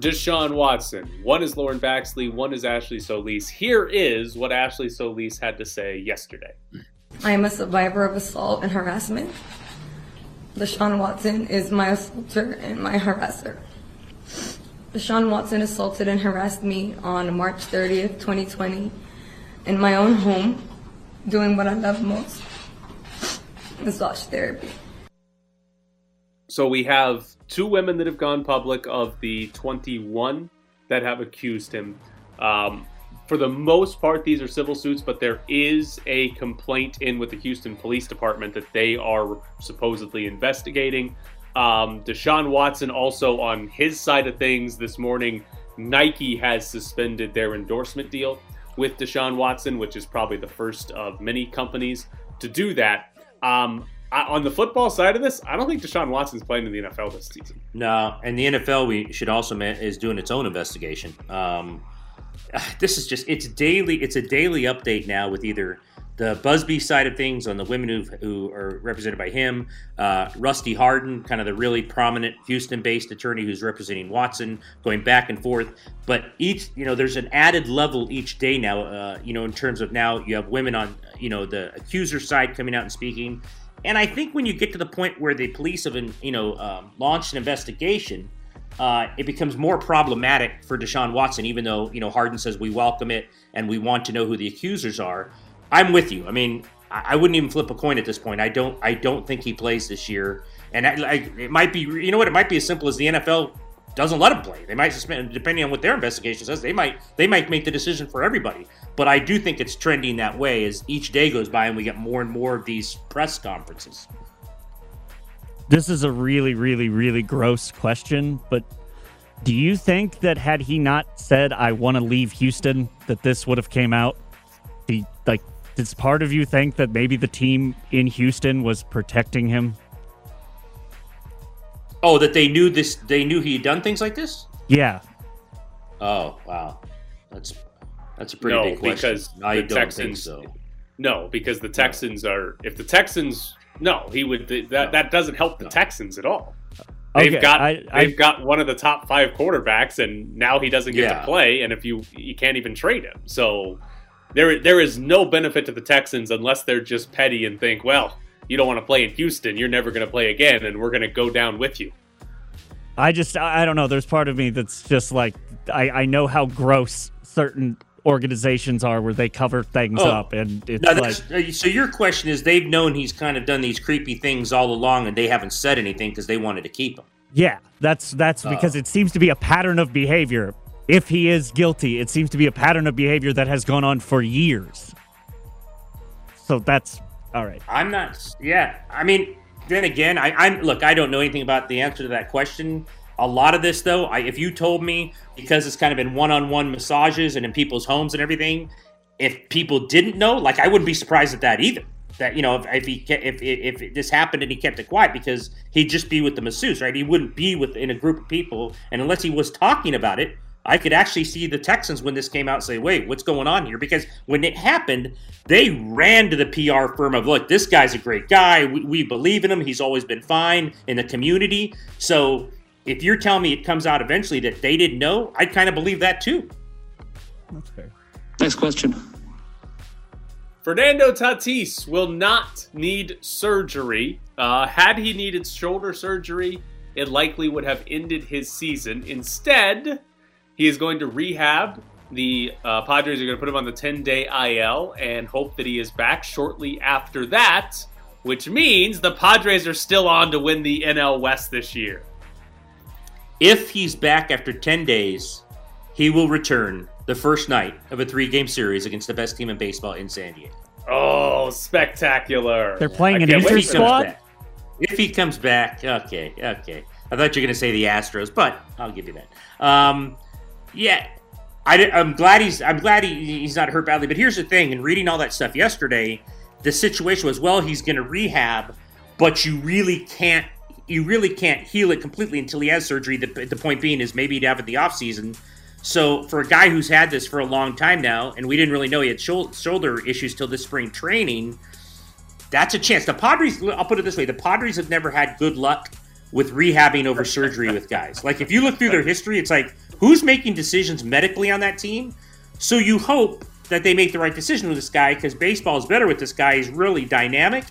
Deshaun Watson. One is Lauren Baxley, one is Ashley Solis. Here is what Ashley Solis had to say yesterday. I am a survivor of assault and harassment. Deshaun Watson is my assaulter and my harasser. Deshaun Watson assaulted and harassed me on March 30th, 2020, in my own home, doing what I love most massage therapy. So we have two women that have gone public of the 21 that have accused him. Um, for the most part, these are civil suits, but there is a complaint in with the Houston Police Department that they are supposedly investigating. Um, Deshaun Watson also on his side of things this morning. Nike has suspended their endorsement deal with Deshaun Watson, which is probably the first of many companies to do that. Um, I, on the football side of this, I don't think Deshaun Watson's playing in the NFL this season. No, and the NFL we should also admit, is doing its own investigation. Um, this is just it's daily. It's a daily update now with either the Buzbee side of things on the women who, who are represented by him, uh, Rusty Hardin, kind of the really prominent Houston-based attorney who's representing Watson, going back and forth. But each, you know, there's an added level each day now. Uh, you know, in terms of now you have women on, you know, the accuser side coming out and speaking. And I think when you get to the point where the police have, you know, um, launched an investigation, uh, it becomes more problematic for Deshaun Watson. Even though you know Hardin says we welcome it and we want to know who the accusers are, I'm with you. I mean, I, I wouldn't even flip a coin at this point. I don't. I don't think he plays this year. And I, I, it might be, you know what? It might be as simple as the NFL doesn't let him play. They might suspend, depending on what their investigation says. They might they might make the decision for everybody. But I do think it's trending that way as each day goes by and we get more and more of these press conferences. This is a really, really, really gross question, but do you think that had he not said I want to leave Houston, that this would have came out? The like, does part of you think that maybe the team in Houston was protecting him? Oh, that they knew this. They knew he had done things like this. Yeah. Oh wow, that's that's a pretty no, big question. because I the don't Texans, think so. No, because the Texans are. If the Texans, no, he would. That that doesn't help the No. Texans at all. They've Okay, got I- I- they've got one of the top five quarterbacks, and now he doesn't get Yeah. to play. And if you you can't even trade him, so there there is no benefit to the Texans unless they're just petty and think, well, you don't want to play in Houston, you're never going to play again, and we're going to go down with you. I just I I don't know. There's part of me that's just like I I know how gross certain organizations are where they cover things Oh. up and it's No, like uh, so your question is they've known he's kind of done these creepy things all along, and they haven't said anything because they wanted to keep him. yeah, that's that's Oh. because it seems to be a pattern of behavior. If he is guilty, it seems to be a pattern of behavior that has gone on for years. So that's all right. I'm not. Yeah, I mean, then again, I, I'm look. I don't know anything about the answer to that question. A lot of this, though, I, if you told me because it's kind of been one-on-one massages and in people's homes and everything, if people didn't know, like I wouldn't be surprised at that either. That you know, if, if he if, if if this happened and he kept it quiet because he'd just be with the masseuse, right? He wouldn't be with in a group of people, and unless he was talking about it, I could actually see the Texans when this came out say, "Wait, what's going on here?" Because when it happened, they ran to the PR firm of, "Look, this guy's a great guy. We, we believe in him. He's always been fine in the community." So if you're telling me it comes out eventually that they didn't know, I kind of believe that too. That's fair. Next question. Fernando Tatis will not need surgery. Uh, had he needed shoulder surgery, it likely would have ended his season. Instead, he is going to rehab. The uh, Padres are going to put him on the 10 day IL and hope that he is back shortly after that, which means the Padres are still on to win the NL West this year. If he's back after 10 days, he will return the first night of a three-game series against the best team in baseball in San Diego. Oh, spectacular. They're playing I an can't wait injury If he for comes squad? If he comes back, okay, okay. I thought you were going to say the Astros, but I'll give you that. Um, yeah, I, am glad he's I'm glad he, he's not hurt badly. But here's the thing: in reading all that stuff yesterday, the situation was well, he's going to rehab, but you really can't you really can't heal it completely until he has surgery. The, the point being is maybe he'd have it the off season. So for a guy who's had this for a long time now, and we didn't really know he had shoulder issues till this spring training, that's a chance. The Padres, I'll put it this way: the Padres have never had good luck with rehabbing over surgery with guys. Like if you look through their history, it's like who's making decisions medically on that team. So you hope that they make the right decision with this guy because baseball is better with this guy. He's really dynamic,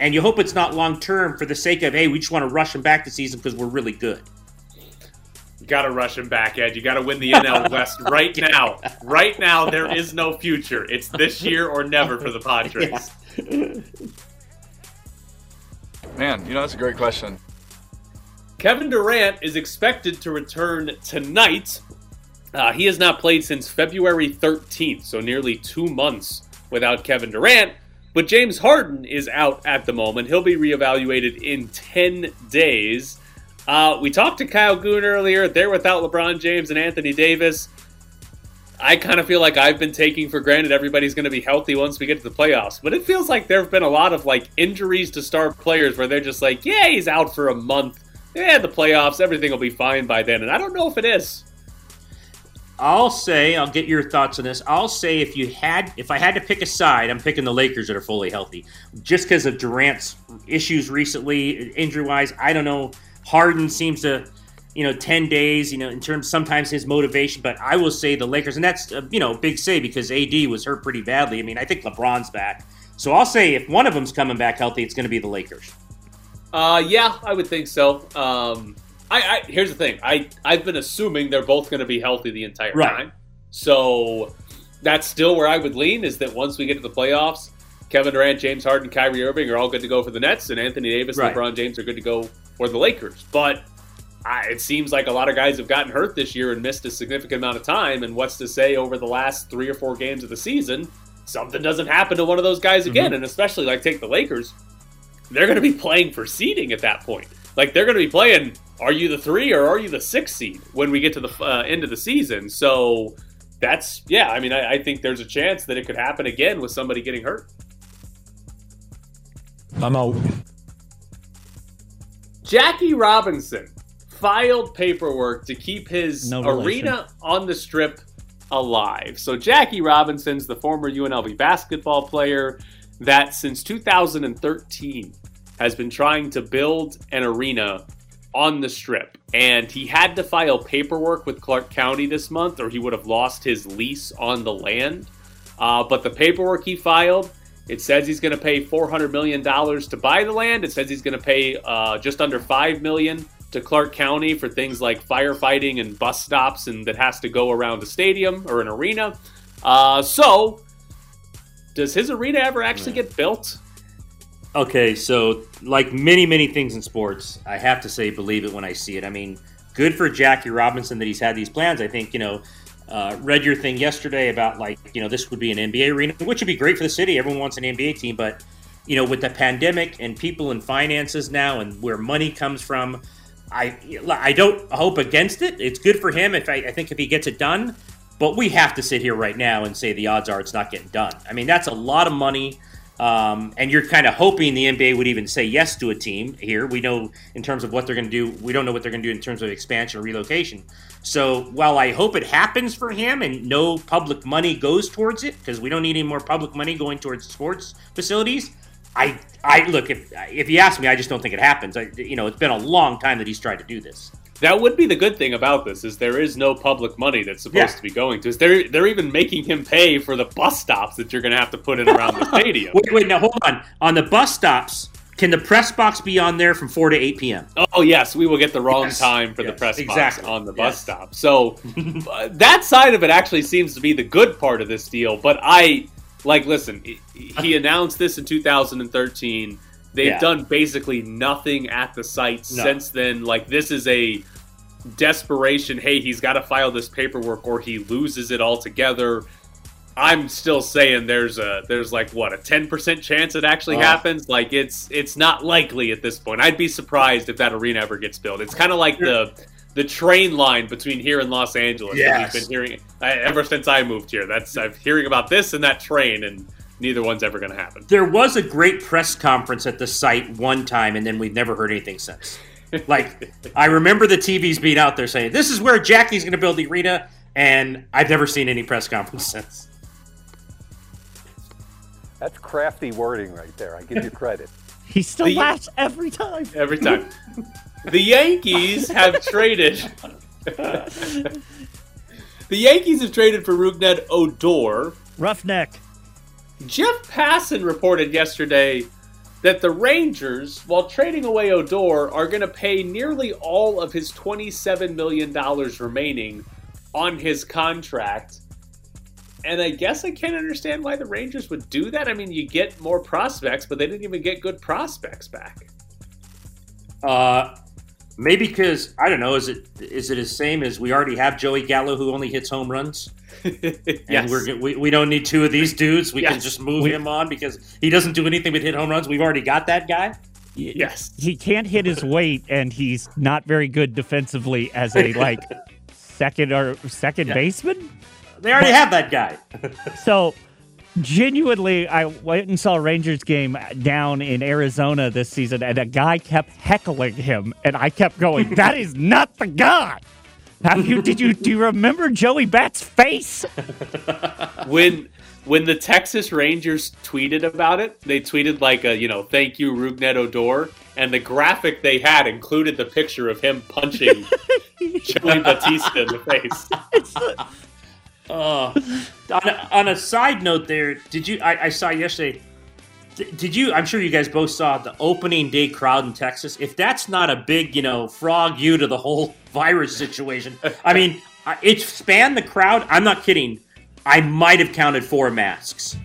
and you hope it's not long term for the sake of hey, we just want to rush him back the season because we're really good. You got to rush him back, Ed. You got to win the NL West right now. Right now, there is no future. It's this year or never for the Padres. Yeah. Man, you know that's a great question. Kevin Durant is expected to return tonight. Uh, he has not played since February 13th, so nearly two months without Kevin Durant. But James Harden is out at the moment. He'll be reevaluated in 10 days. Uh, we talked to Kyle Goon earlier. They're without LeBron James and Anthony Davis. I kind of feel like I've been taking for granted everybody's going to be healthy once we get to the playoffs. But it feels like there have been a lot of like injuries to star players where they're just like, yeah, he's out for a month yeah, the playoffs, everything will be fine by then. And I don't know if it is. I'll say, I'll get your thoughts on this. I'll say if you had, if I had to pick a side, I'm picking the Lakers that are fully healthy, just because of Durant's issues recently, injury wise. I don't know. Harden seems to, you know, ten days, you know, in terms sometimes his motivation. But I will say the Lakers, and that's uh, you know big say because AD was hurt pretty badly. I mean, I think LeBron's back, so I'll say if one of them's coming back healthy, it's going to be the Lakers. Uh, yeah, I would think so. Um, I, I here's the thing. I I've been assuming they're both going to be healthy the entire right. time. So that's still where I would lean. Is that once we get to the playoffs, Kevin Durant, James Harden, Kyrie Irving are all good to go for the Nets, and Anthony Davis, right. LeBron James are good to go for the Lakers. But I, it seems like a lot of guys have gotten hurt this year and missed a significant amount of time. And what's to say over the last three or four games of the season, something doesn't happen to one of those guys again? Mm-hmm. And especially like take the Lakers they're going to be playing for seeding at that point. Like they're going to be playing, are you the three or are you the six seed when we get to the uh, end of the season? So that's yeah. I mean, I, I think there's a chance that it could happen again with somebody getting hurt. I'm out. Jackie Robinson filed paperwork to keep his no arena on the strip alive. So Jackie Robinson's the former UNLV basketball player that since 2013 has been trying to build an arena on the strip. And he had to file paperwork with Clark County this month, or he would have lost his lease on the land. Uh, but the paperwork he filed, it says he's going to pay $400 million to buy the land. It says he's going to pay uh, just under $5 million to Clark County for things like firefighting and bus stops, and that has to go around a stadium or an arena. Uh, so does his arena ever actually get built? Okay, so like many, many things in sports, I have to say, believe it when I see it. I mean, good for Jackie Robinson that he's had these plans. I think, you know, uh, read your thing yesterday about like, you know, this would be an NBA arena, which would be great for the city. Everyone wants an NBA team, but, you know, with the pandemic and people and finances now and where money comes from, I I don't hope against it. It's good for him if I, I think if he gets it done. But we have to sit here right now and say the odds are it's not getting done. I mean, that's a lot of money. Um, and you're kind of hoping the NBA would even say yes to a team here. We know in terms of what they're going to do, we don't know what they're going to do in terms of expansion or relocation. So while I hope it happens for him and no public money goes towards it, because we don't need any more public money going towards sports facilities, I, I look if if you ask me, I just don't think it happens. I, you know, it's been a long time that he's tried to do this. That would be the good thing about this is there is no public money that's supposed yeah. to be going to. They're they're even making him pay for the bus stops that you're going to have to put in around the stadium. Wait, wait, now hold on. On the bus stops, can the press box be on there from four to eight p.m.? Oh yes, we will get the wrong yes. time for yes, the press exactly. box on the bus yes. stop. So uh, that side of it actually seems to be the good part of this deal. But I like listen. He announced this in 2013 They've yeah. done basically nothing at the site no. since then. Like this is a desperation. Hey, he's got to file this paperwork, or he loses it altogether. I'm still saying there's a there's like what a ten percent chance it actually oh. happens. Like it's it's not likely at this point. I'd be surprised if that arena ever gets built. It's kind of like the the train line between here and Los Angeles. Yes. That we've been hearing I, ever since I moved here. That's I'm hearing about this and that train, and neither one's ever going to happen. There was a great press conference at the site one time, and then we've never heard anything since. Like, I remember the TVs being out there saying, "This is where Jackie's going to build the arena," and I've never seen any press conference since. That's crafty wording right there. I give you credit. He still The- laughs every time. Every time. the Yankees have traded. the Yankees have traded for Rougned Odor. Roughneck. Jeff Passan reported yesterday that the Rangers, while trading away Odor, are going to pay nearly all of his $27 million remaining on his contract. And I guess I can't understand why the Rangers would do that. I mean, you get more prospects, but they didn't even get good prospects back. Uh, maybe because I don't know. Is it is it the same as we already have Joey Gallo who only hits home runs? And we're, we we don't need two of these dudes. We can just move him on because he doesn't do anything but hit home runs. We've already got that guy. yes. He can't hit his weight, and he's not very good defensively as a like second or second Yeah. baseman. They already have that guy. So, genuinely, I went and saw a Rangers game down in Arizona this season, and a guy kept heckling him, and I kept going, "That is not the guy." Have you? Did you? Do you remember Joey Bat's face? when when the Texas Rangers tweeted about it, they tweeted like a you know thank you Rougned Odor, and the graphic they had included the picture of him punching Joey Bautista in the face. Uh, on, a, on a side note, there did you? I, I saw yesterday. Did you? I'm sure you guys both saw the opening day crowd in Texas. If that's not a big, you know, frog you to the whole virus situation, I mean, it spanned the crowd. I'm not kidding. I might have counted four masks.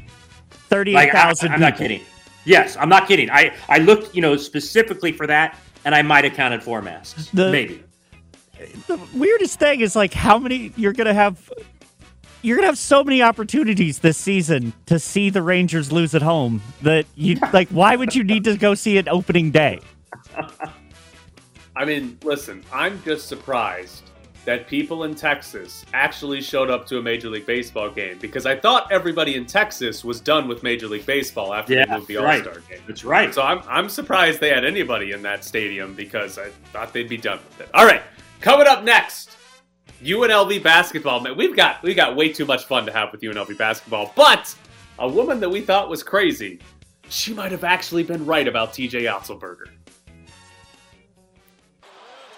Thirty-eight Like, thousand. I'm not kidding. Yes, I'm not kidding. I I looked, you know, specifically for that, and I might have counted four masks. The- Maybe. the weirdest thing is like how many you're gonna have you're gonna have so many opportunities this season to see the Rangers lose at home that you like why would you need to go see it opening day? I mean, listen, I'm just surprised that people in Texas actually showed up to a Major League Baseball game because I thought everybody in Texas was done with Major League Baseball after Yeah, they moved the All Star game. That's right. So I'm, I'm surprised they had anybody in that stadium because I thought they'd be done with it. All right, coming up next, UNLV basketball. Man, we've got we got way too much fun to have with UNLV basketball, but a woman that we thought was crazy, she might have actually been right about TJ Otzelberger.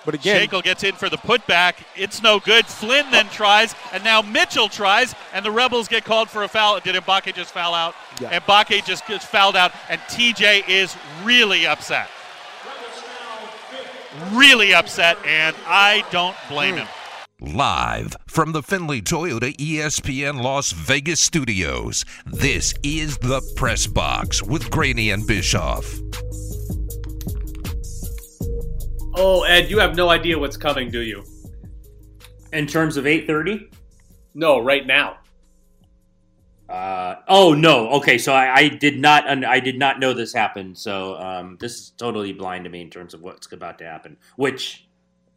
But again, Shakel gets in for the putback. It's no good. Flynn then tries, and now Mitchell tries, and the Rebels get called for a foul. Did Mbacke just foul out? Yeah. Mbacke just gets fouled out, and TJ is really upset. Really upset, and I don't blame him. Live from the Findlay Toyota ESPN Las Vegas studios, this is the Press Box with Graney and Bischoff. Oh, Ed, you have no idea what's coming, do you? In terms of 8:30. No, right now. Uh, oh no. Okay, so I, I did not. un- I did not know this happened. So um, this is totally blind to me in terms of what's about to happen. Which,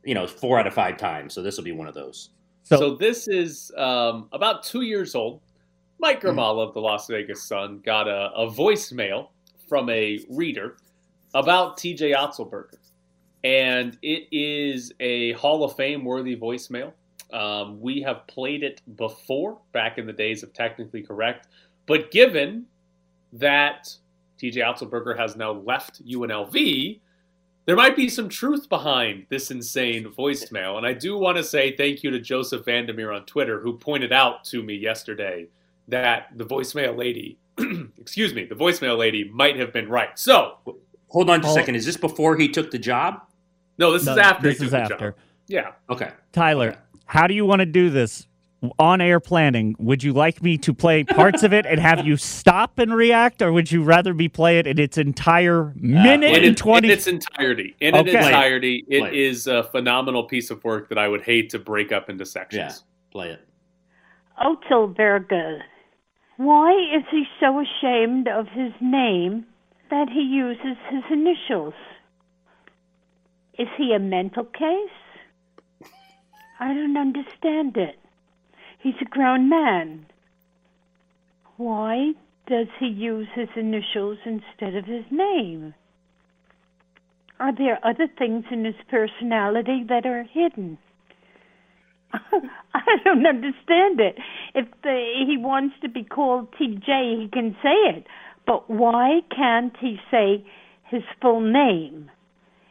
you know, four out of five times. So this will be one of those. So, So, this is um, about two years old. Mike Grimala of the Las Vegas Sun got a, a voicemail from a reader about TJ Otzelberger. And it is a Hall of Fame worthy voicemail. Um, we have played it before, back in the days of Technically Correct. But given that TJ Otzelberger has now left UNLV, there might be some truth behind this insane voicemail. And I do want to say thank you to Joseph Vandermeer on Twitter, who pointed out to me yesterday that the voicemail lady, excuse me, the voicemail lady might have been right. So, Hold on just a second. Is this before he took the job? no, this no, is after. he this took is the after. job. Yeah. Okay. Tyler, how do you want to do this? On air planning, would you like me to play parts of it and have you stop and react, or would you rather me play it in its entire uh, minute In, and it- 20 in its entirety. In Okay. its entirety, it Play it. is a phenomenal piece of work that I would hate to break up into sections. Yeah. Play it. Oh, Otzelberger. Why is he so ashamed of his name that he uses his initials? Is he a mental case? I don't understand it. He's a grown man. Why does he use his initials instead of his name? Are there other things in his personality that are hidden? I don't understand it. If the, he wants to be called TJ, he can say it. But why can't he say his full name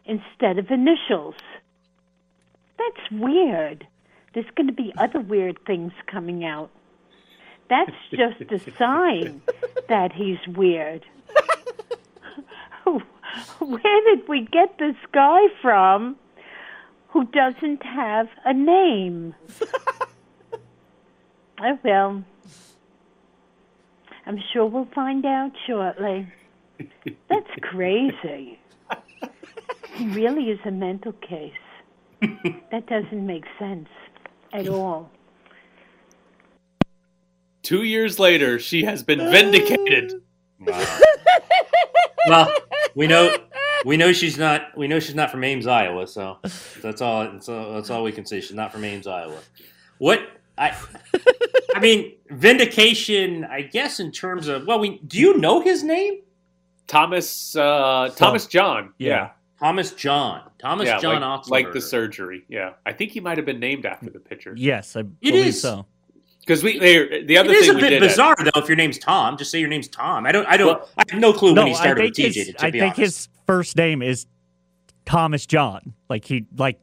instead of initials? That's weird. There's going to be other weird things coming out. That's just a sign that he's weird. Where did we get this guy from who doesn't have a name? oh, well. I'm sure we'll find out shortly. That's crazy. He really is a mental case. That doesn't make sense at all. Two years later, she has been vindicated. well, we know we know she's not we know she's not from Ames, Iowa. So that's all. That's all, that's all we can say. She's not from Ames, Iowa. What I I mean, vindication. I guess in terms of well, we do you know his name? Thomas uh, Thomas John. Yeah. Thomas John. Thomas yeah, John like, Oxenberger. like the surgery. Yeah, I think he might have been named after the pitcher. Yes, I believe is. so. Because we they, the other it is thing a we bit did bizarre though. If your name's Tom, just say your name's Tom. I don't. I don't. I have no clue no, when he started I with think TJ. his, to I be think honest. his first name is Thomas John. Like he like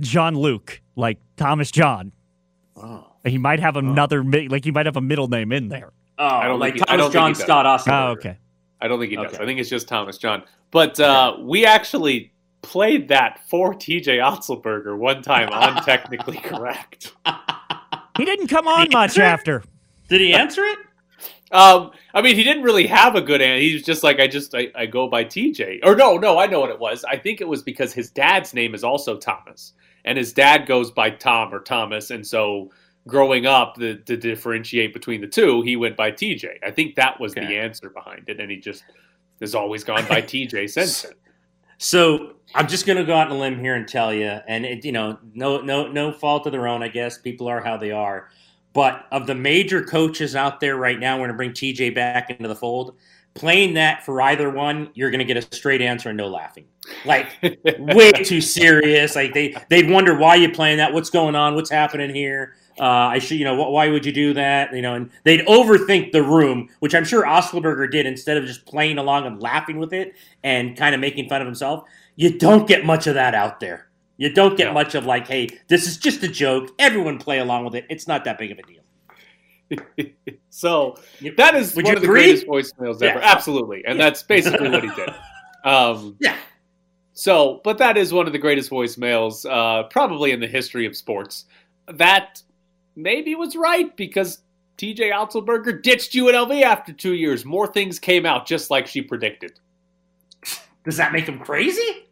John Luke, like Thomas John. Oh. He might have another mi- like he might have a middle name in there. Oh, I don't like think he- I Thomas don't John. Scott Ostenberger. Oh, okay. I don't think he does. Okay. I think it's just Thomas John. But uh, we actually played that for TJ Otzelberger one time on Technically Correct. He didn't come on much after. Did he answer it? Um, I mean, he didn't really have a good answer. He was just like, I just, I, I go by TJ. Or no, no, I know what it was. I think it was because his dad's name is also Thomas, and his dad goes by Tom or Thomas, and so growing up, the, to differentiate between the two, he went by TJ. I think that was the answer behind it, and he just has always gone by TJ since then. So I'm just going to go out on a limb here and tell you, and it, you know, no, no, no fault of their own. I guess people are how they are. But of the major coaches out there right now, we're going to bring TJ back into the fold. Playing that for either one, you're going to get a straight answer and no laughing. Like way too serious. Like they they'd wonder why you playing that. What's going on? What's happening here? Uh, I should, you know, wh- why would you do that? You know, and they'd overthink the room, which I'm sure Otzelberger did instead of just playing along and laughing with it and kind of making fun of himself. You don't get much of that out there. You don't get No. much of like, hey, this is just a joke. Everyone play along with it. It's not that big of a deal. so that is Would one of the agree? greatest voicemails ever. Yeah. Absolutely, and that's basically what he did. Um, Yeah. So, but that is one of the greatest voicemails, uh, probably in the history of sports. That maybe was right because T.J. Otzelberger ditched UNLV after two years. More things came out just like she predicted. Does that make him crazy?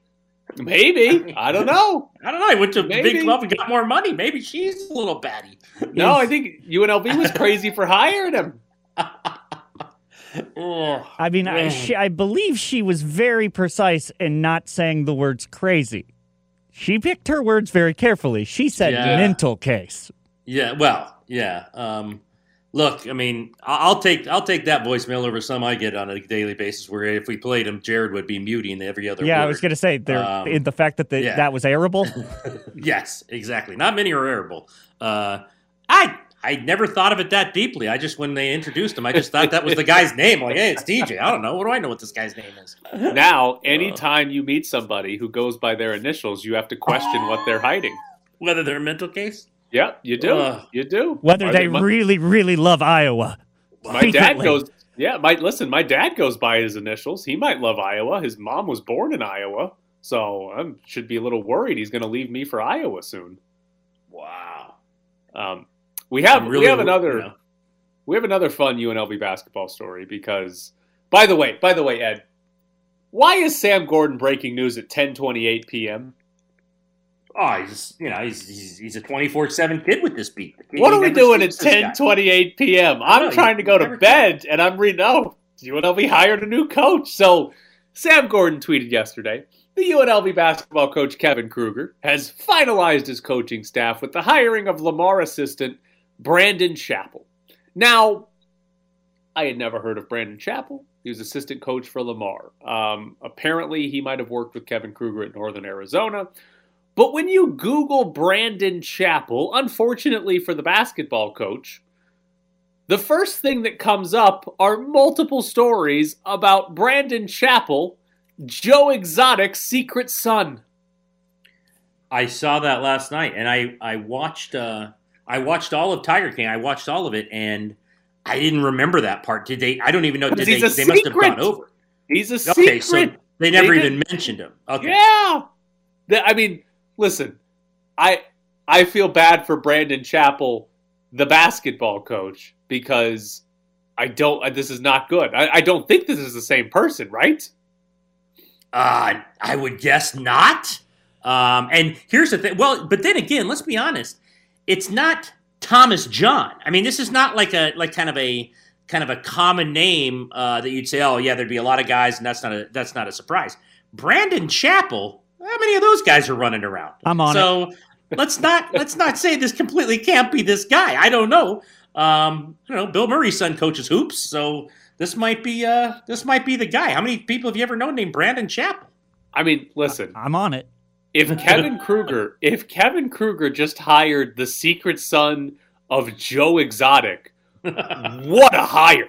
Maybe I don't know. I don't know. He went to a Maybe. big club and got more money. Maybe she's a little batty. No, I think UNLV was crazy for hiring him. Ugh. I mean, I, she, I believe she was very precise in not saying the words crazy. She picked her words very carefully. She said Yeah. mental case. Yeah, well, yeah. Um, look, I mean, I- I'll take I'll take that voicemail over some I get on a daily basis. Where if we played him, Jared would be muting every other. yeah, I was going to say there Um, in the fact that the, yeah. that was airable. yes, exactly. Not many are arable. Uh, I I never thought of it that deeply. I just when they introduced him, I just thought that was the guy's name. Like, hey, it's DJ. I don't know. What do I know what this guy's name is? Now, anytime you meet somebody who goes by their initials, you have to question what they're hiding. Whether they're a mental case. Yeah, you do. Ugh. you do. Whether they really, really love Iowa. My dad goes. Yeah, my listen. My dad goes by his initials. He might love Iowa. His mom was born in Iowa, so I should be a little worried he's going to leave me for Iowa soon. Wow. Um, we have really we have another we have another fun UNLV basketball story because by the way, by the way, Ed, why is Sam Gordon breaking news at 10:28 p.m.? Oh, he's you know he's he's, he's a twenty four seven kid with this beat. What are we doing at this guy. 10:28 p.m.? I'm know, trying to go to bed and I'm reading. Oh, UNLV hired a new coach. So Sam Gordon tweeted yesterday the UNLV basketball coach Kevin Kruger has finalized his coaching staff with the hiring of Lamar assistant Brandon Chappell. Now, I had never heard of Brandon Chappell. He was assistant coach for Lamar. Um, apparently, he might have worked with Kevin Kruger at Northern Arizona. But when you Google Brandon Chappell, unfortunately for the basketball coach, the first thing that comes up are multiple stories about Brandon Chappell Joe Exotic's secret son. I saw that last night, and I I watched uh, I watched all of Tiger King. I watched all of it, and I didn't remember that part. Did they? I don't even know. Did they? They must have gone over. He's a okay, secret. so they never They even mentioned him. Okay. Yeah. I mean, listen, I I feel bad for Brandon Chappell, the basketball coach, because I don't. This is not good. I, I don't think this is the same person, right? Uh, I would guess not. Um, and here's the thing. Well, but then again, let's be honest. It's not Thomas John. I mean, this is not like a like kind of a kind of a common name uh, that you'd say, oh yeah, there'd be a lot of guys, and that's not a that's not a surprise. Brandon Chappell. How many of those guys are running around? I'm on it. so let's not let's not say this completely can't be this guy. I don't know. Um, I don't know. Bill Murray's son coaches hoops, so this might be uh this might be the guy. How many people have you ever known named Brandon Chappell? I mean, listen. I'm on it. If Kevin Kruger, if Kevin Kruger just hired the secret son of Joe Exotic, what a hire!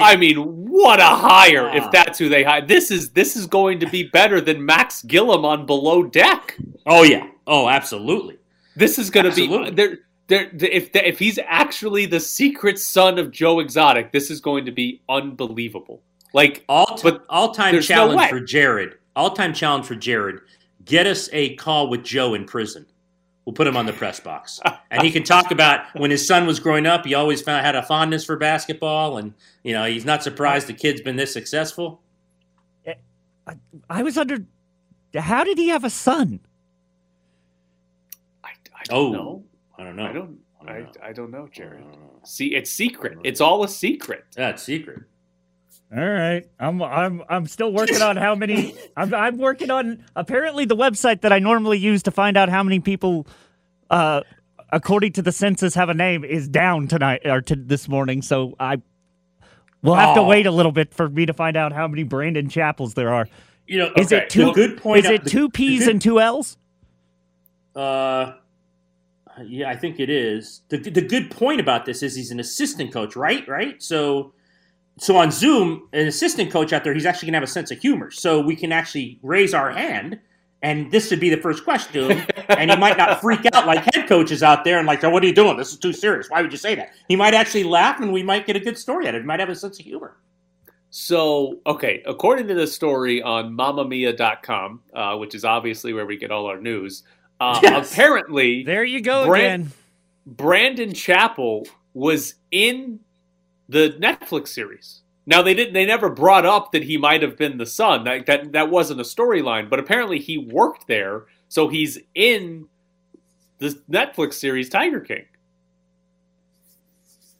I mean, what a hire! If that's who they hire, this is this is going to be better than Max Gillum on Below Deck. Oh yeah. Oh, absolutely. This is going to be there. There, if if he's actually the secret son of Joe Exotic, this is going to be unbelievable. Like all, but all time there's no challenge for Jared. All time challenge for Jared. Get us a call with Joe in prison. We'll put him on the press box, and he can talk about when his son was growing up. He always found, had a fondness for basketball, and you know he's not surprised the kid's been this successful. Eh, I was under. How did he have a son? I oh, don't know. I don't know. I don't. I, I don't know, Jared. Uh, See, it's secret. Uh, it's all a secret. That's secret. All right, I'm I'm I'm still working on how many. I'm I'm working on apparently the website that I normally use to find out how many people, uh, according to the census, have a name is down tonight or to this morning. So I, we'll have to wait a little bit for me to find out how many Brandon Chappells there are. You know, is okay, it two? good point Is it the- two P's good- and two L's? Uh, yeah, I think it is. The, the good point about this is he's an assistant coach, right? Right. So, so on Zoom, an assistant coach out there, he's actually gonna have a sense of humor, so we can actually raise our hand, and this would be the first question to him, and he might not freak out like head coaches out there and like, oh, what are you doing? This is too serious. Why would you say that? He might actually laugh, and we might get a good story out of it. He might have a sense of humor. So, okay, according to the story on mamamia.com, uh, which is obviously where we get all our news, uh, Yes. apparently There you go Bran- again. Brandon Chappell was in the Netflix series. Now they didn't they never brought up that he might have been the son. That that, that wasn't a storyline, but apparently he worked there, so he's in the Netflix series Tiger King.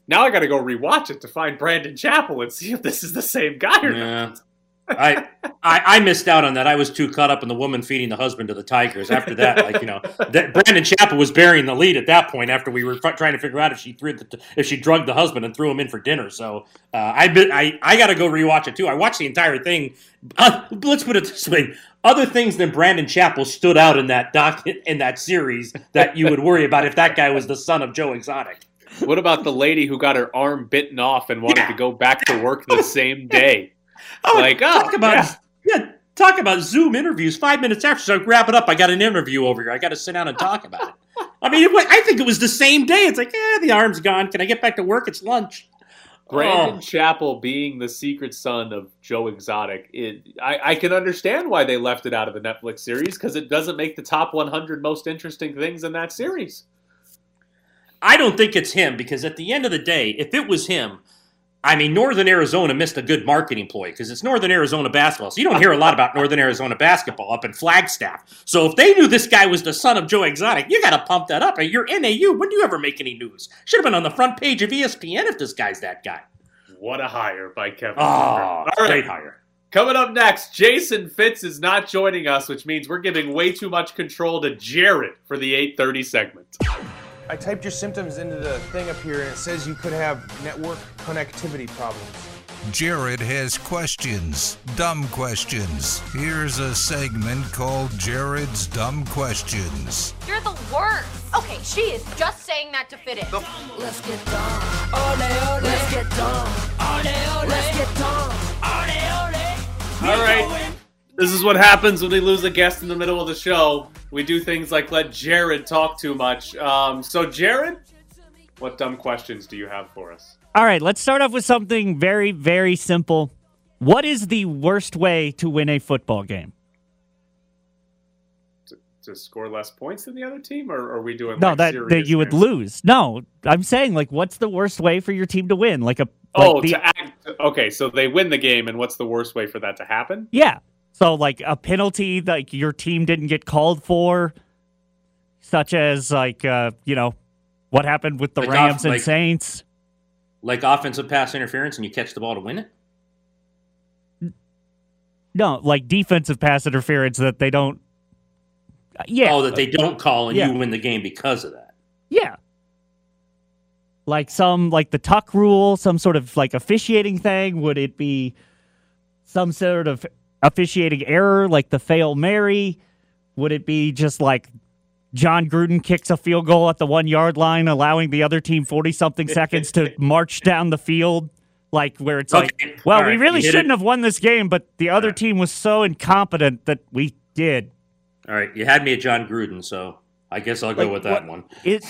Now I got to go rewatch it to find Brandon Chappell and see if this is the same guy or not. Yeah. I, I I missed out on that. I was too caught up in the woman feeding the husband to the tigers. After that, like you know, that Brandon Chappell was burying the lead at that point. After we were trying to figure out if she threw the, if she drugged the husband and threw him in for dinner. So uh, I I I got to go rewatch it too. I watched the entire thing. Uh, let's put it this way: other things than Brandon Chappell stood out in that doc in that series that you would worry about if that guy was the son of Joe Exotic. What about the lady who got her arm bitten off and wanted to go back to work the same day? Oh, like, oh, talk about yeah. yeah. talk about Zoom interviews. Five minutes after, so wrap it up. I got an interview over here. I got to sit down and talk about it. I mean, it, I think it was the same day. It's like, eh, the arm's gone. Can I get back to work? It's lunch. Brandon Oh. Chappell being the secret son of Joe Exotic, it, I, I can understand why they left it out of the Netflix series because it doesn't make the top 100 most interesting things in that series. I don't think it's him because at the end of the day, if it was him, I mean, Northern Arizona missed a good marketing ploy because it's Northern Arizona basketball. So you don't hear a lot about Northern Arizona basketball up in Flagstaff. So if they knew this guy was the son of Joe Exotic, you got to pump that up. You're NAU. When do you ever make any news? Should have been on the front page of ESPN if this guy's that guy. What a hire by Kevin. Ah, oh, Kruger. All right. great hire. Coming up next, Jason Fitz is not joining us, which means we're giving way too much control to Jared for the 8:30 segment. I typed your symptoms into the thing up here, and it says you could have network connectivity problems. Jared has questions, dumb questions. Here's a segment called Jared's Dumb Questions. You're the worst. Okay, she is just saying that to fit in. Let's get dumb. Ole, ole. Let's get dumb. Ole, ole. Let's get dumb. Ole, ole. All right. This is what happens when we lose a guest in the middle of the show. We do things like let Jared talk too much. Um, so, Jared, what dumb questions do you have for us? All right, let's start off with something very, very simple. What is the worst way to win a football game? To, to score less points than the other team, or are we doing No, like that, that you would lose. No, I'm saying like, what's the worst way for your team to win? Like a Oh, the- to act. Okay, so they win the game, and what's the worst way for that to happen? yeah. So like a penalty that your team didn't get called for, such as like uh, you know what happened with the Like Rams off- and like- Saints. Like offensive pass interference, and you catch the ball to win it. No, like defensive pass interference that they don't. uh, Yeah. Oh, that they don't call, and Yeah. you win the game because of that. Yeah. Like some like the tuck rule, some sort of like officiating thing. Would it be some sort of officiating error, like the fail Mary? Would it be just like Jon Gruden kicks a field goal at the one yard line, allowing the other team forty something seconds to march down the field? Like where it's Okay, like, well, all we right, really you shouldn't it. have won this game, but the other team was so incompetent that we did. All right, you had me at Jon Gruden, so I guess I'll go Like, with that what- one. It,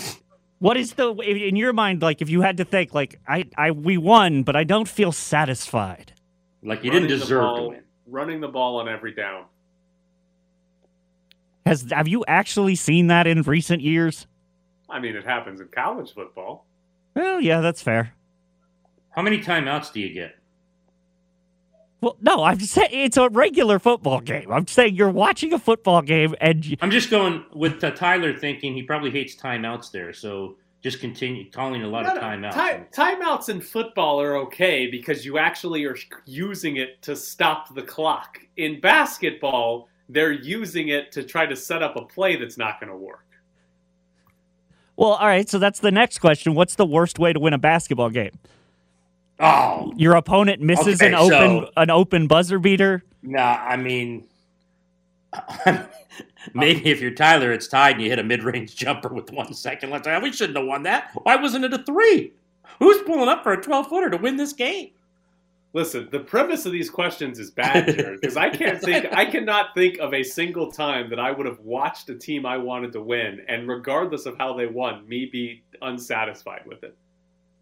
what is the in your mind like if you had to think like I, I we won, but I don't feel satisfied. Like you Running didn't deserve ball- to win. Running the ball on every down. Has have you actually seen that in recent years? I mean, it happens in college football. Well, yeah, that's fair. How many timeouts do you get? Well, no, I'm saying it's a regular football game. I'm saying you're watching a football game and you, I'm just going with uh, Tyler thinking he probably hates timeouts there, so just continue calling a lot of No, no, timeouts. ti- timeouts in football are okay because you actually are using it to stop the clock. In basketball, they're using it to try to set up a play that's not going to work. well, all right. So that's the next question. What's the worst way to win a basketball game? Oh, Your opponent misses Okay, an open so- an open buzzer beater. nah, I mean, maybe if you're Tyler, it's tied and you hit a mid-range jumper with one second left. Ah, We shouldn't have won that. Why wasn't it a three? Who's pulling up for a 12-footer to win this game? Listen, the premise of these questions is bad, Jared, because I can't think, I cannot think of a single time that I would have watched a team I wanted to win, and regardless of how they won, me be unsatisfied with it.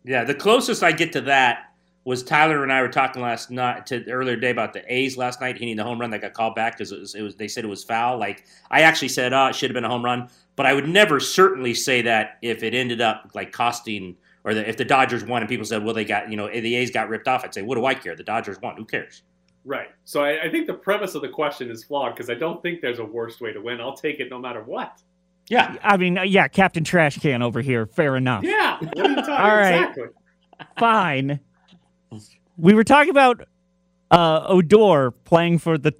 Yeah, the closest I get to that was Tyler and I were talking last night to earlier today about the A's last night hitting the home run that got called back because it was, it was they said it was foul. Like I actually said, oh, it should have been a home run, but I would never certainly say that if it ended up like costing or the, if the Dodgers won and people said, well, they got you know the A's got ripped off. I'd say, what do I care? The Dodgers won. Who cares? Right. So I, I think the premise of the question is flawed because I don't think there's a worst way to win. I'll take it no matter what. Yeah. I mean, uh, yeah, Captain Trash Can over here. Fair enough. Yeah. What are you talking All right. Exactly. fine. We were talking about uh, Odor playing for the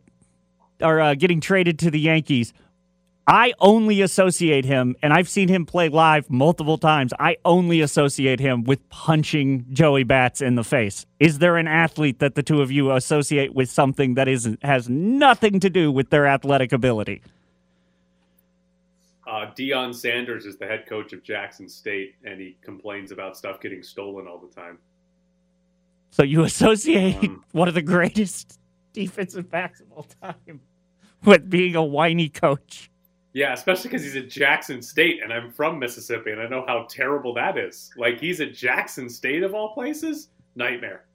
or uh, getting traded to the Yankees. I only associate him, and I've seen him play live multiple times. I only associate him with punching Joey Bats in the face. Is there an athlete that the two of you associate with something that is has nothing to do with their athletic ability? Uh, Deion Sanders is the head coach of Jackson State, and he complains about stuff getting stolen all the time. So you associate Um, one of the greatest defensive backs of all time with being a whiny coach. Yeah, especially because he's at Jackson State, and I'm from Mississippi, and I know how terrible that is. Like he's at Jackson State of all places, nightmare.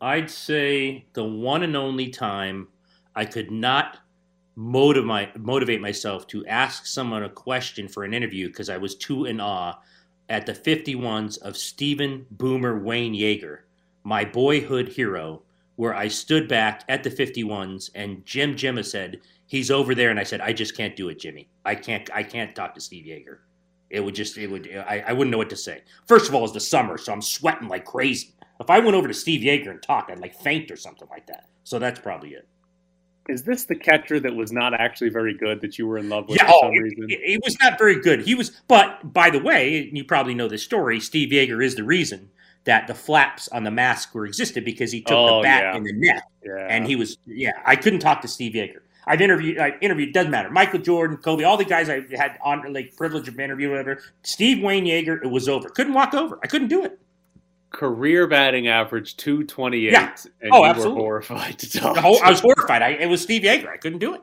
I'd say the one and only time I could not motivate motivate myself to ask someone a question for an interview because I was too in awe at the 51s of Stephen Boomer Wayne Yeager, my boyhood hero, where I stood back at the 51s and Jim Jimma said, He's over there, and I said, I just can't do it, Jimmy. I can't I can't talk to Steve Yeager. It would just it would I, I wouldn't know what to say. First of all, it's the summer, so I'm sweating like crazy. If I went over to Steve Yeager and talked, I'd like faint or something like that. So that's probably it. Is this the catcher that was not actually very good that you were in love with Yeah, for oh, some he, reason? he was not very good. He was, but by the way, you probably know this story. Steve Yeager is the reason that the flaps on the mask were existed because he took Oh, the bat yeah. in the net, Yeah. and he was. Yeah, I couldn't talk to Steve Yeager. I've interviewed. I interviewed. Doesn't matter. Michael Jordan, Kobe, all the guys I had on like privilege of interview, whatever. Steve Wayne Yeager, it was over. Couldn't walk over. I couldn't do it. Career batting average 228. Yeah. And Oh, you absolutely. were horrified to talk whole- to. I was horrified. I, it was Steve Yeager. I couldn't do it.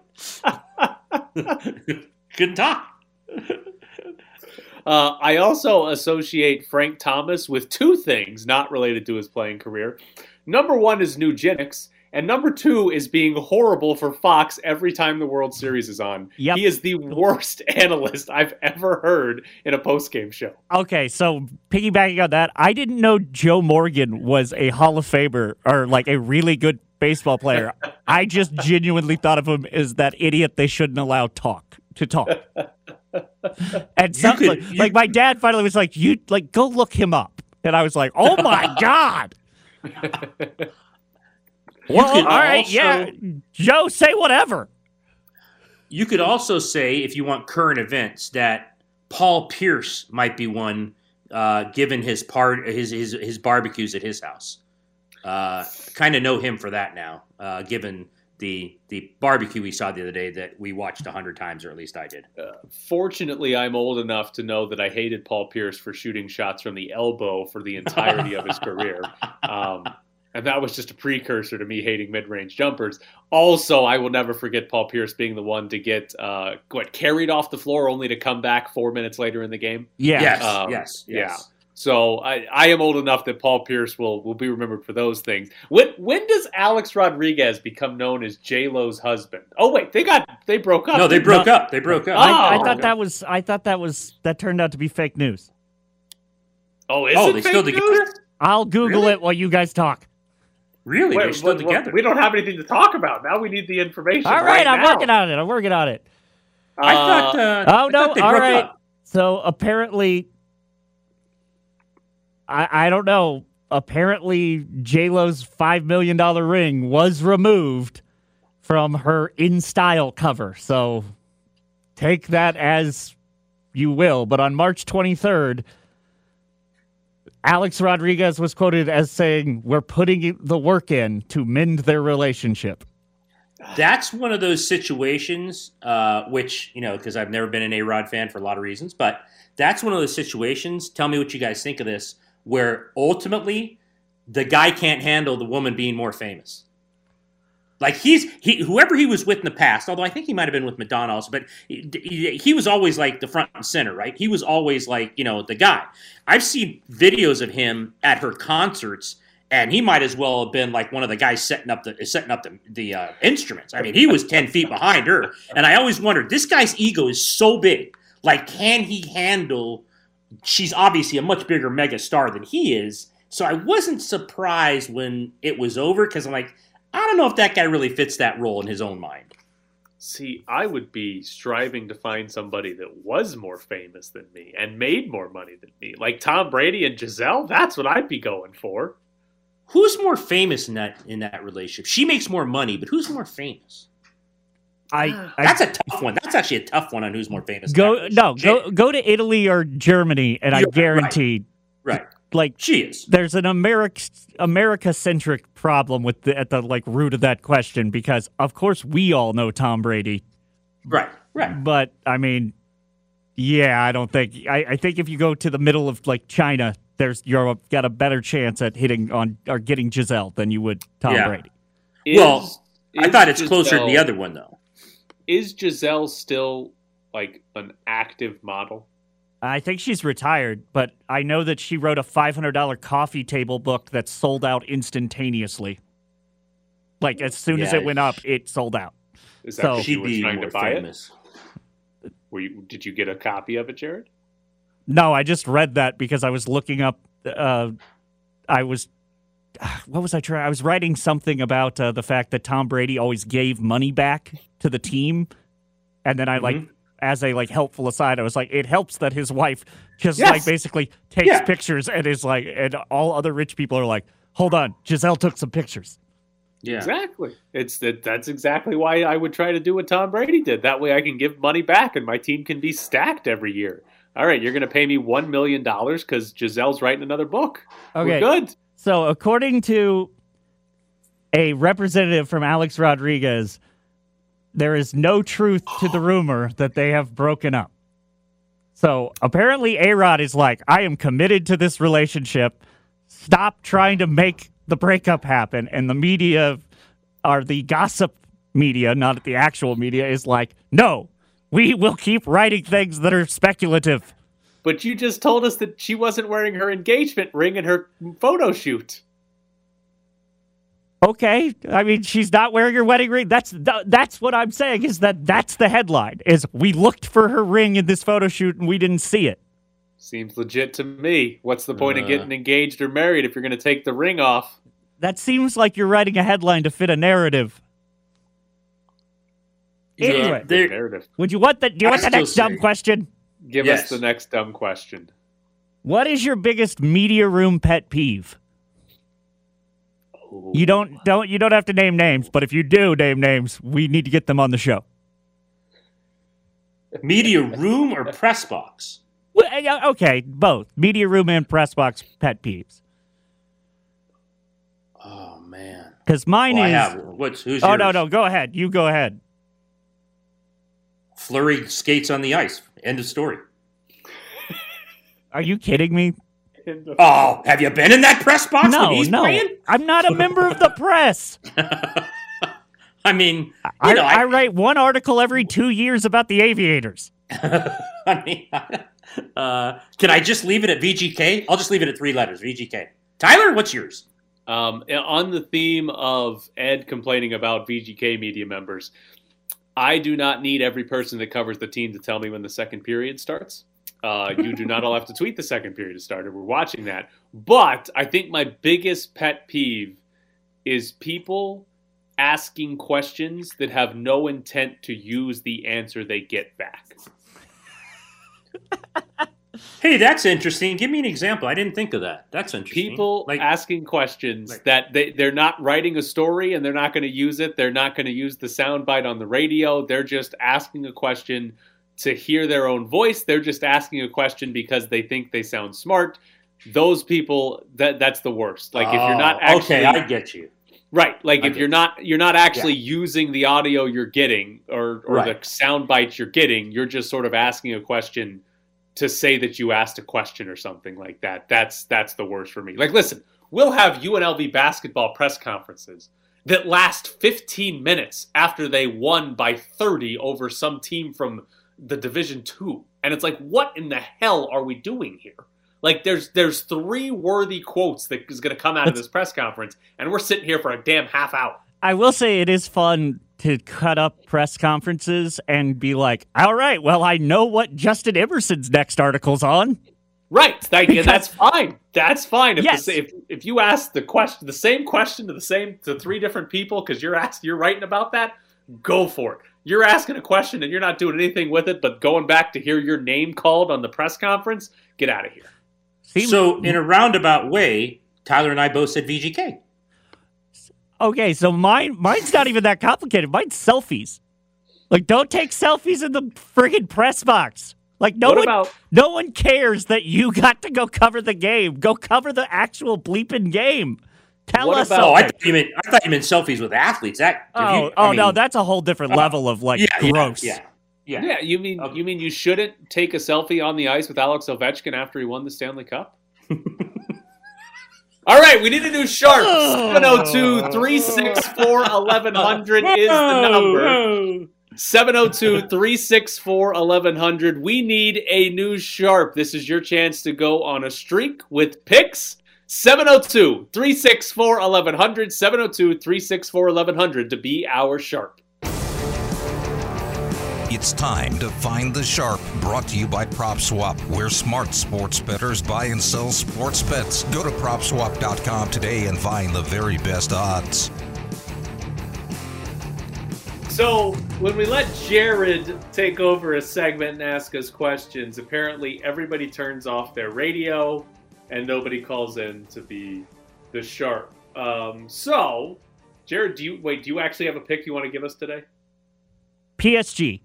couldn't talk. Uh, I also associate Frank Thomas with two things not related to his playing career. Number one is Nugenix, and number two is being horrible for Fox every time the World Series is on. Yep. He is the worst analyst I've ever heard in a postgame show. Okay, so piggybacking on that, I didn't know Joe Morgan was a Hall of Famer or like a really good baseball player. I just genuinely thought of him as that idiot they shouldn't allow talk to talk. And You some, could- like, you- like my dad finally was like, "You like go look him up," and I was like, "Oh my god!" Well, could all right, also- yeah, Joe, say whatever. You could also say, if you want current events, that Paul Pierce might be one, uh, given his part his his his barbecues at his house. Uh, kind of know him for that now, uh, given the the barbecue we saw the other day that we watched a hundred times, or at least I did. Fortunately, I'm old enough to know that I hated Paul Pierce for shooting shots from the elbow for the entirety of his career. Um, and that was just a precursor to me hating mid-range jumpers. Also, I will never forget Paul Pierce being the one to get uh, what carried off the floor only to come back four minutes later in the game. Yeah. Yes, Um, yes, yeah. So I, I am old enough that Paul Pierce will will be remembered for those things. When when does Alex Rodriguez become known as J Lo's husband? Oh wait, they got they broke up. No, they didn't broke up. They broke up. I, I Oh. thought that was I thought that was that turned out to be fake news. Oh, is Oh, it they fake still news? together? I'll Google Really? it while you guys talk. Really, Wait, they're still what- what- together. we don't have anything to talk about. Now we need the information. All right, I'm now. working on it. I'm working on it. I thought. Uh, Oh I no! thought they All broke right. up. So apparently, I I don't know. Apparently, J Lo's five million dollar ring was removed from her InStyle cover. So take that as you will. But on March 23rd, Alex Rodriguez was quoted as saying, "We're putting the work in to mend their relationship." That's one of those situations, uh, which you know, because I've never been an A Rod fan for a lot of reasons, but that's one of those situations. Tell me what you guys think of this, where ultimately the guy can't handle the woman being more famous. Like he's he whoever he was with in the past, although I think he might have been with Madonna also, but he, he- was always like the front and center, right? He was always like you know the guy. I've seen videos of him at her concerts, and he might as well have been like one of the guys setting up the setting up the the uh, instruments. I mean, he was ten feet behind her, and I always wondered this guy's ego is so big. Like, can he handle? She's obviously a much bigger mega star than he is, so I wasn't surprised when it was over because I'm like, I don't know if that guy really fits that role in his own mind. See, I would be striving to find somebody that was more famous than me and made more money than me, like Tom Brady and Gisele. That's what I'd be going for. Who's more famous in that in that relationship? She makes more money, but who's more famous? I, ah. I That's a tough one. That's actually a tough one on who's more famous. go no go go to Italy or Germany, and I You're right. guarantee right. Like She is. there's an America America centric problem with the, at the like root of that question because of course we all know Tom Brady, Right. Right. but I mean, yeah, I don't think I, I think if you go to the middle of like China, there's you're got a better chance at hitting on or getting Gisele than you would Tom Yeah. Brady. well, I thought it's closer to the other one though. Is Gisele still like an active model? I think she's retired, but I know that she wrote a $500 coffee table book that sold out instantaneously. Like as soon as it went up, it sold out. Is that So- She'd you were be trying to buy famous. it? Were you? Did you get a copy of it, Jared? No, I just read that because I was looking up. Uh, I was, what was I trying? I was writing something about uh, the fact that Tom Brady always gave money back to the team, and then I like, Mm-hmm. As a like helpful aside, I was like, it helps that his wife just Yes. like basically takes Yeah. pictures and is like, and all other rich people are like, hold on, Gisele took some pictures. Yeah. Exactly. It's that. That's exactly why I would try to do what Tom Brady did. That way, I can give money back, and my team can be stacked every year. All right, you're going to pay me one million dollars because Gisele's writing another book. Okay. We're good. So, according to a representative from Alex Rodriguez, there is no truth to the rumor that they have broken up. So, apparently, A Rod is like, I am committed to this relationship. Stop trying to make the breakup happen. And the media, or the gossip media, not the actual media, is like, no, we will keep writing things that are speculative. But you just told us that she wasn't wearing her engagement ring in her photo shoot. Okay, I mean she's not wearing her wedding ring. That's that's what I'm saying is that that's the headline. Is we looked for her ring in this photo shoot and we didn't see it. Seems legit to me. What's the point of Uh. getting engaged or married if you're going to take the ring off? That seems like you're writing a headline to fit a narrative. Yeah, Anyway, there- Narrative. would you want the do you I want the next dumb say- question? Give Yes. us the next dumb question. What is your biggest media room pet peeve? You don't don't you don't have to name names, but if you do name names, we need to get them on the show. Media room or press box? Well, okay, both media room and press box pet peeves. Oh man. Because mine Well, I is. have. What's who's oh yours? no no go ahead you go ahead. Fleury skates on the ice. End of story. Are you kidding me? Oh, have you been in that press box no when he's no, playing? I'm not a member of the press. I mean, I, know, I I, write one article every two years about the aviators. I mean, uh, can I just leave it at VGK? I'll just leave it at three letters, VGK. Tyler, what's yours? Um, on the theme of Ed complaining about VGK media members, I do not need every person that covers the team to tell me when the second period starts. Uh, you do not all have to tweet the second period has started. We're watching that. But I think my biggest pet peeve is people asking questions that have no intent to use the answer they get back. Hey, that's interesting. Give me an example. I didn't think of that. That's interesting. People like asking questions that they, they're not writing a story and they're not going to use it. They're not going to use the soundbite on the radio. They're just asking a question to hear their own voice. They're just asking a question because they think they sound smart. Those people, that that's the worst. Like if you're not Oh, actually okay, I get you. Right. Like I if you're not you're not actually using the audio you're getting or or Right. the sound bites you're getting, you're just sort of asking a question to say that you asked a question or something like that. That's that's the worst for me. Like listen, we'll have UNLV basketball press conferences that last 15 minutes after they won by 30 over some team from the Division 2. And it's like what in the hell are we doing here? Like there's there's three worthy quotes that is going to come out of this press conference, and we're sitting here for a damn half hour. I will say it is fun to cut up press conferences and be like, all right, well, I know what Justin Emerson's next article's on. Right, like, Because- that's fine. That's fine. If, Yes. the, if if you ask the question, the same question to the same to three different people because you're asked, you're writing about that, go for it. You're asking a question and you're not doing anything with it, but going back to hear your name called on the press conference, get out of here. So, in a roundabout way, Tyler and I both said VGK. Okay, so mine mine's not even that complicated. Mine's selfies. Like, don't take selfies in the friggin' press box. Like, no What one, about- no one cares that you got to go cover the game. Go cover the actual bleeping game. Tell What us. about? Oh, I thought you meant I thought you meant selfies with athletes. That Oh, you- I oh no, that's a whole different Oh, level of like yeah, yeah, gross. Yeah, yeah. Yeah, you mean you mean you shouldn't take a selfie on the ice with Alex Ovechkin after he won the Stanley Cup? All right, we need a new sharp. 702 364 1100 is the number. 702 364 1100. We need a new sharp. This is your chance to go on a streak with picks. 702 364 1100. 702 364 1100 to be our sharp. It's time to find the sharp. Brought to you by PropSwap, where smart sports bettors buy and sell sports bets. Go to PropSwap.com today and find the very best odds. So, when we let Jared take over a segment and ask us questions, apparently everybody turns off their radio and nobody calls in to be the sharp. Um, so, Jared, do you wait? Do you actually have a pick you want to give us today? PSG.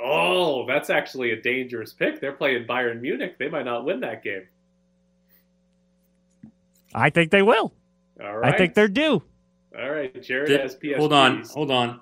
Oh, that's actually a dangerous pick. They're playing Bayern Munich. They might not win that game. I think they will. All right. I think they're due. All right, Jared Th- has PSG. hold on, hold on.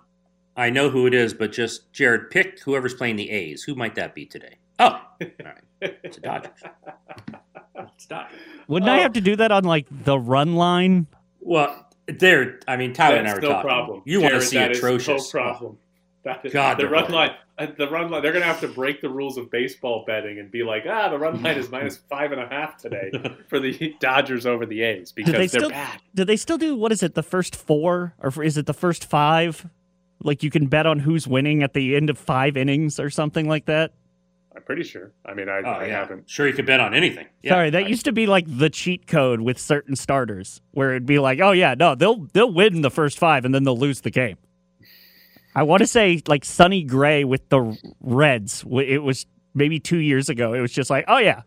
I know who it is, but just Jared, pick whoever's playing the A's. Who might that be today? Oh, all right. It's the Dodgers. It's Dodgers. Wouldn't Oh. I have to do that on like the run line? Well, there. I mean, Tyler and I That's were no talking. problem. You want to see that is atrocious? No problem. That is, God, the run horrible. line. uh, The run line. They're going to have to break the rules of baseball betting and be like, ah, the run line is minus five and a half today for the Dodgers over the A's because Do they they're still bad. do they still do what is it the first four or is it the first five? Like you can bet on who's winning at the end of five innings or something like that. I'm pretty sure. I mean, I, Oh, I yeah. haven't. Sure, you could bet on anything. Yeah. Sorry, that used to be like the cheat code with certain starters, where it'd be like, oh yeah, no, they'll they'll win the first five and then they'll lose the game. I want to say like Sonny Gray with the Reds. It was maybe two years ago. It was just like, oh yeah,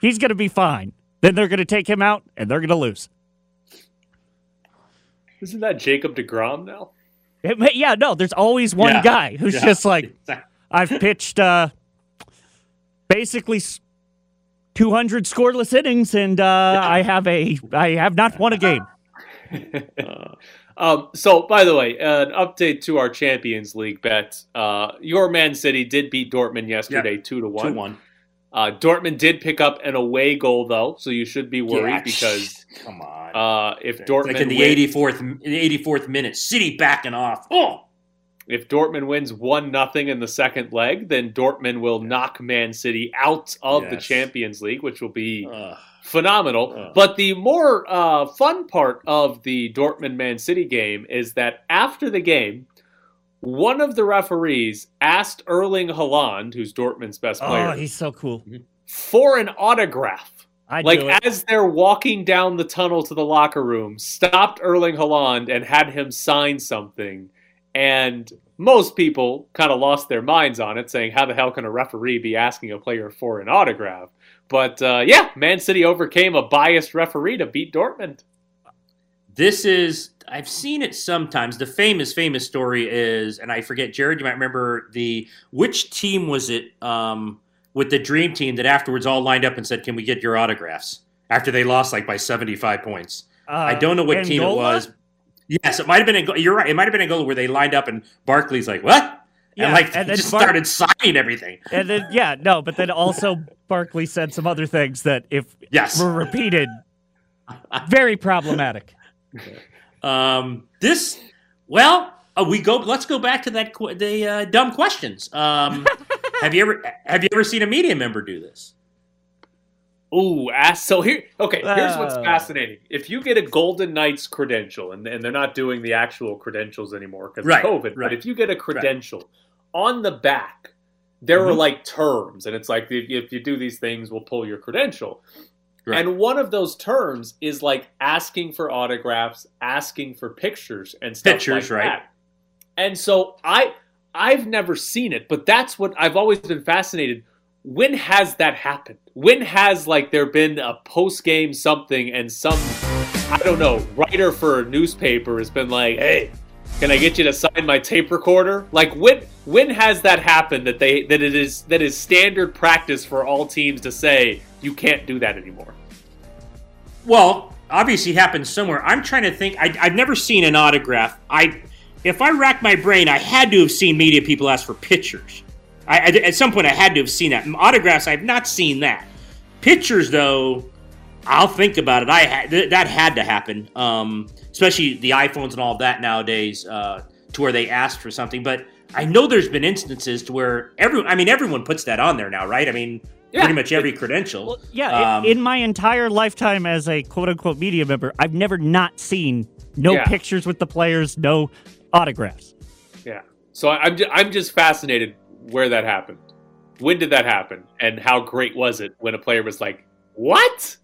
he's gonna be fine. Then they're gonna take him out and they're gonna lose. Isn't that Jacob Degrom now? It may- yeah, no, there's always one Yeah. guy who's Yeah. just like, I've pitched uh, basically 200 scoreless innings, and uh, I have a I have not won a game. Um, so, by the way, an update to our Champions League bet. Uh, your Man City did beat Dortmund yesterday, two to one. 2-1. Uh, Dortmund did pick up an away goal though, so you should be worried Yeah, because come on, uh, if Dortmund like in the eighty fourth, the eighty fourth minute, City backing off. Oh, if Dortmund wins one nothing in the second leg, then Dortmund will knock Man City out of the Champions League, which will be Ugh. phenomenal. Ugh. But the more uh, fun part of the Dortmund Man City game is that after the game, one of the referees asked Erling Haaland, who's Dortmund's best player, Oh, he's so cool. for an autograph. I'd like as they're walking down the tunnel to the locker room, stopped Erling Haaland and had him sign something. And most people kind of lost their minds on it, saying, "How the hell can a referee be asking a player for an autograph?" But uh, yeah, Man City overcame a biased referee to beat Dortmund. This is I've seen it sometimes. The famous famous story is, and I forget, Jared, you might remember the which team was it um, with the dream team that afterwards all lined up and said, "Can we get your autographs?" After they lost like by seventy five points. I don't know what team it Uh, was. Yes, it might have been. Angola. You're right. It might have been Angola where they lined up and Barkley's like, "What?" Yeah, and like and then just Bar- started signing everything. And then yeah, no, but then also Barkley said some other things that if Yes. were repeated, very problematic. Um, this, well, uh, we go. Let's go back to that qu- the uh, dumb questions. Um, have you ever have you ever seen a media member do this? Ooh, ask. So here, okay. Here's what's Uh. fascinating. If you get a Golden Knights credential, and, and they're not doing the actual credentials anymore because Right, of COVID, but right. if you get a credential on the back, there are Mhm. like terms, and it's like if, if you do these things, we'll pull your credential. Right. And one of those terms is like asking for autographs, asking for pictures, and stuff Pictures, like right. that. And so I I've never seen it, but that's what I've always been fascinated. When has that happened? When has like there been a post game something and some I don't know writer for a newspaper has been like, hey, can I get you to sign my tape recorder? Like when when has that happened that they that it is that is standard practice for all teams to say you can't do that anymore? Well, obviously it happened somewhere. I'm trying to think. I, I've never seen an autograph. I, if I rack my brain, I had to have seen media people ask for pictures. I, I- at some point, I had to have seen that. Autographs, I've not seen that. Pictures, though, I'll think about it. I had th- that had to happen, um, especially the iPhones and all of that nowadays, uh, to where they asked for something. But I know there's been instances to where everyone. I mean, everyone puts that on there now, right? I mean, pretty much every credential. Yeah, Um, in my entire lifetime as a quote unquote media member, I've never not seen no Yeah. pictures with the players, no autographs. Yeah. So I- I'm just, I'm just fascinated where that happened. When did that happen? And how great was it when a player was like, "What?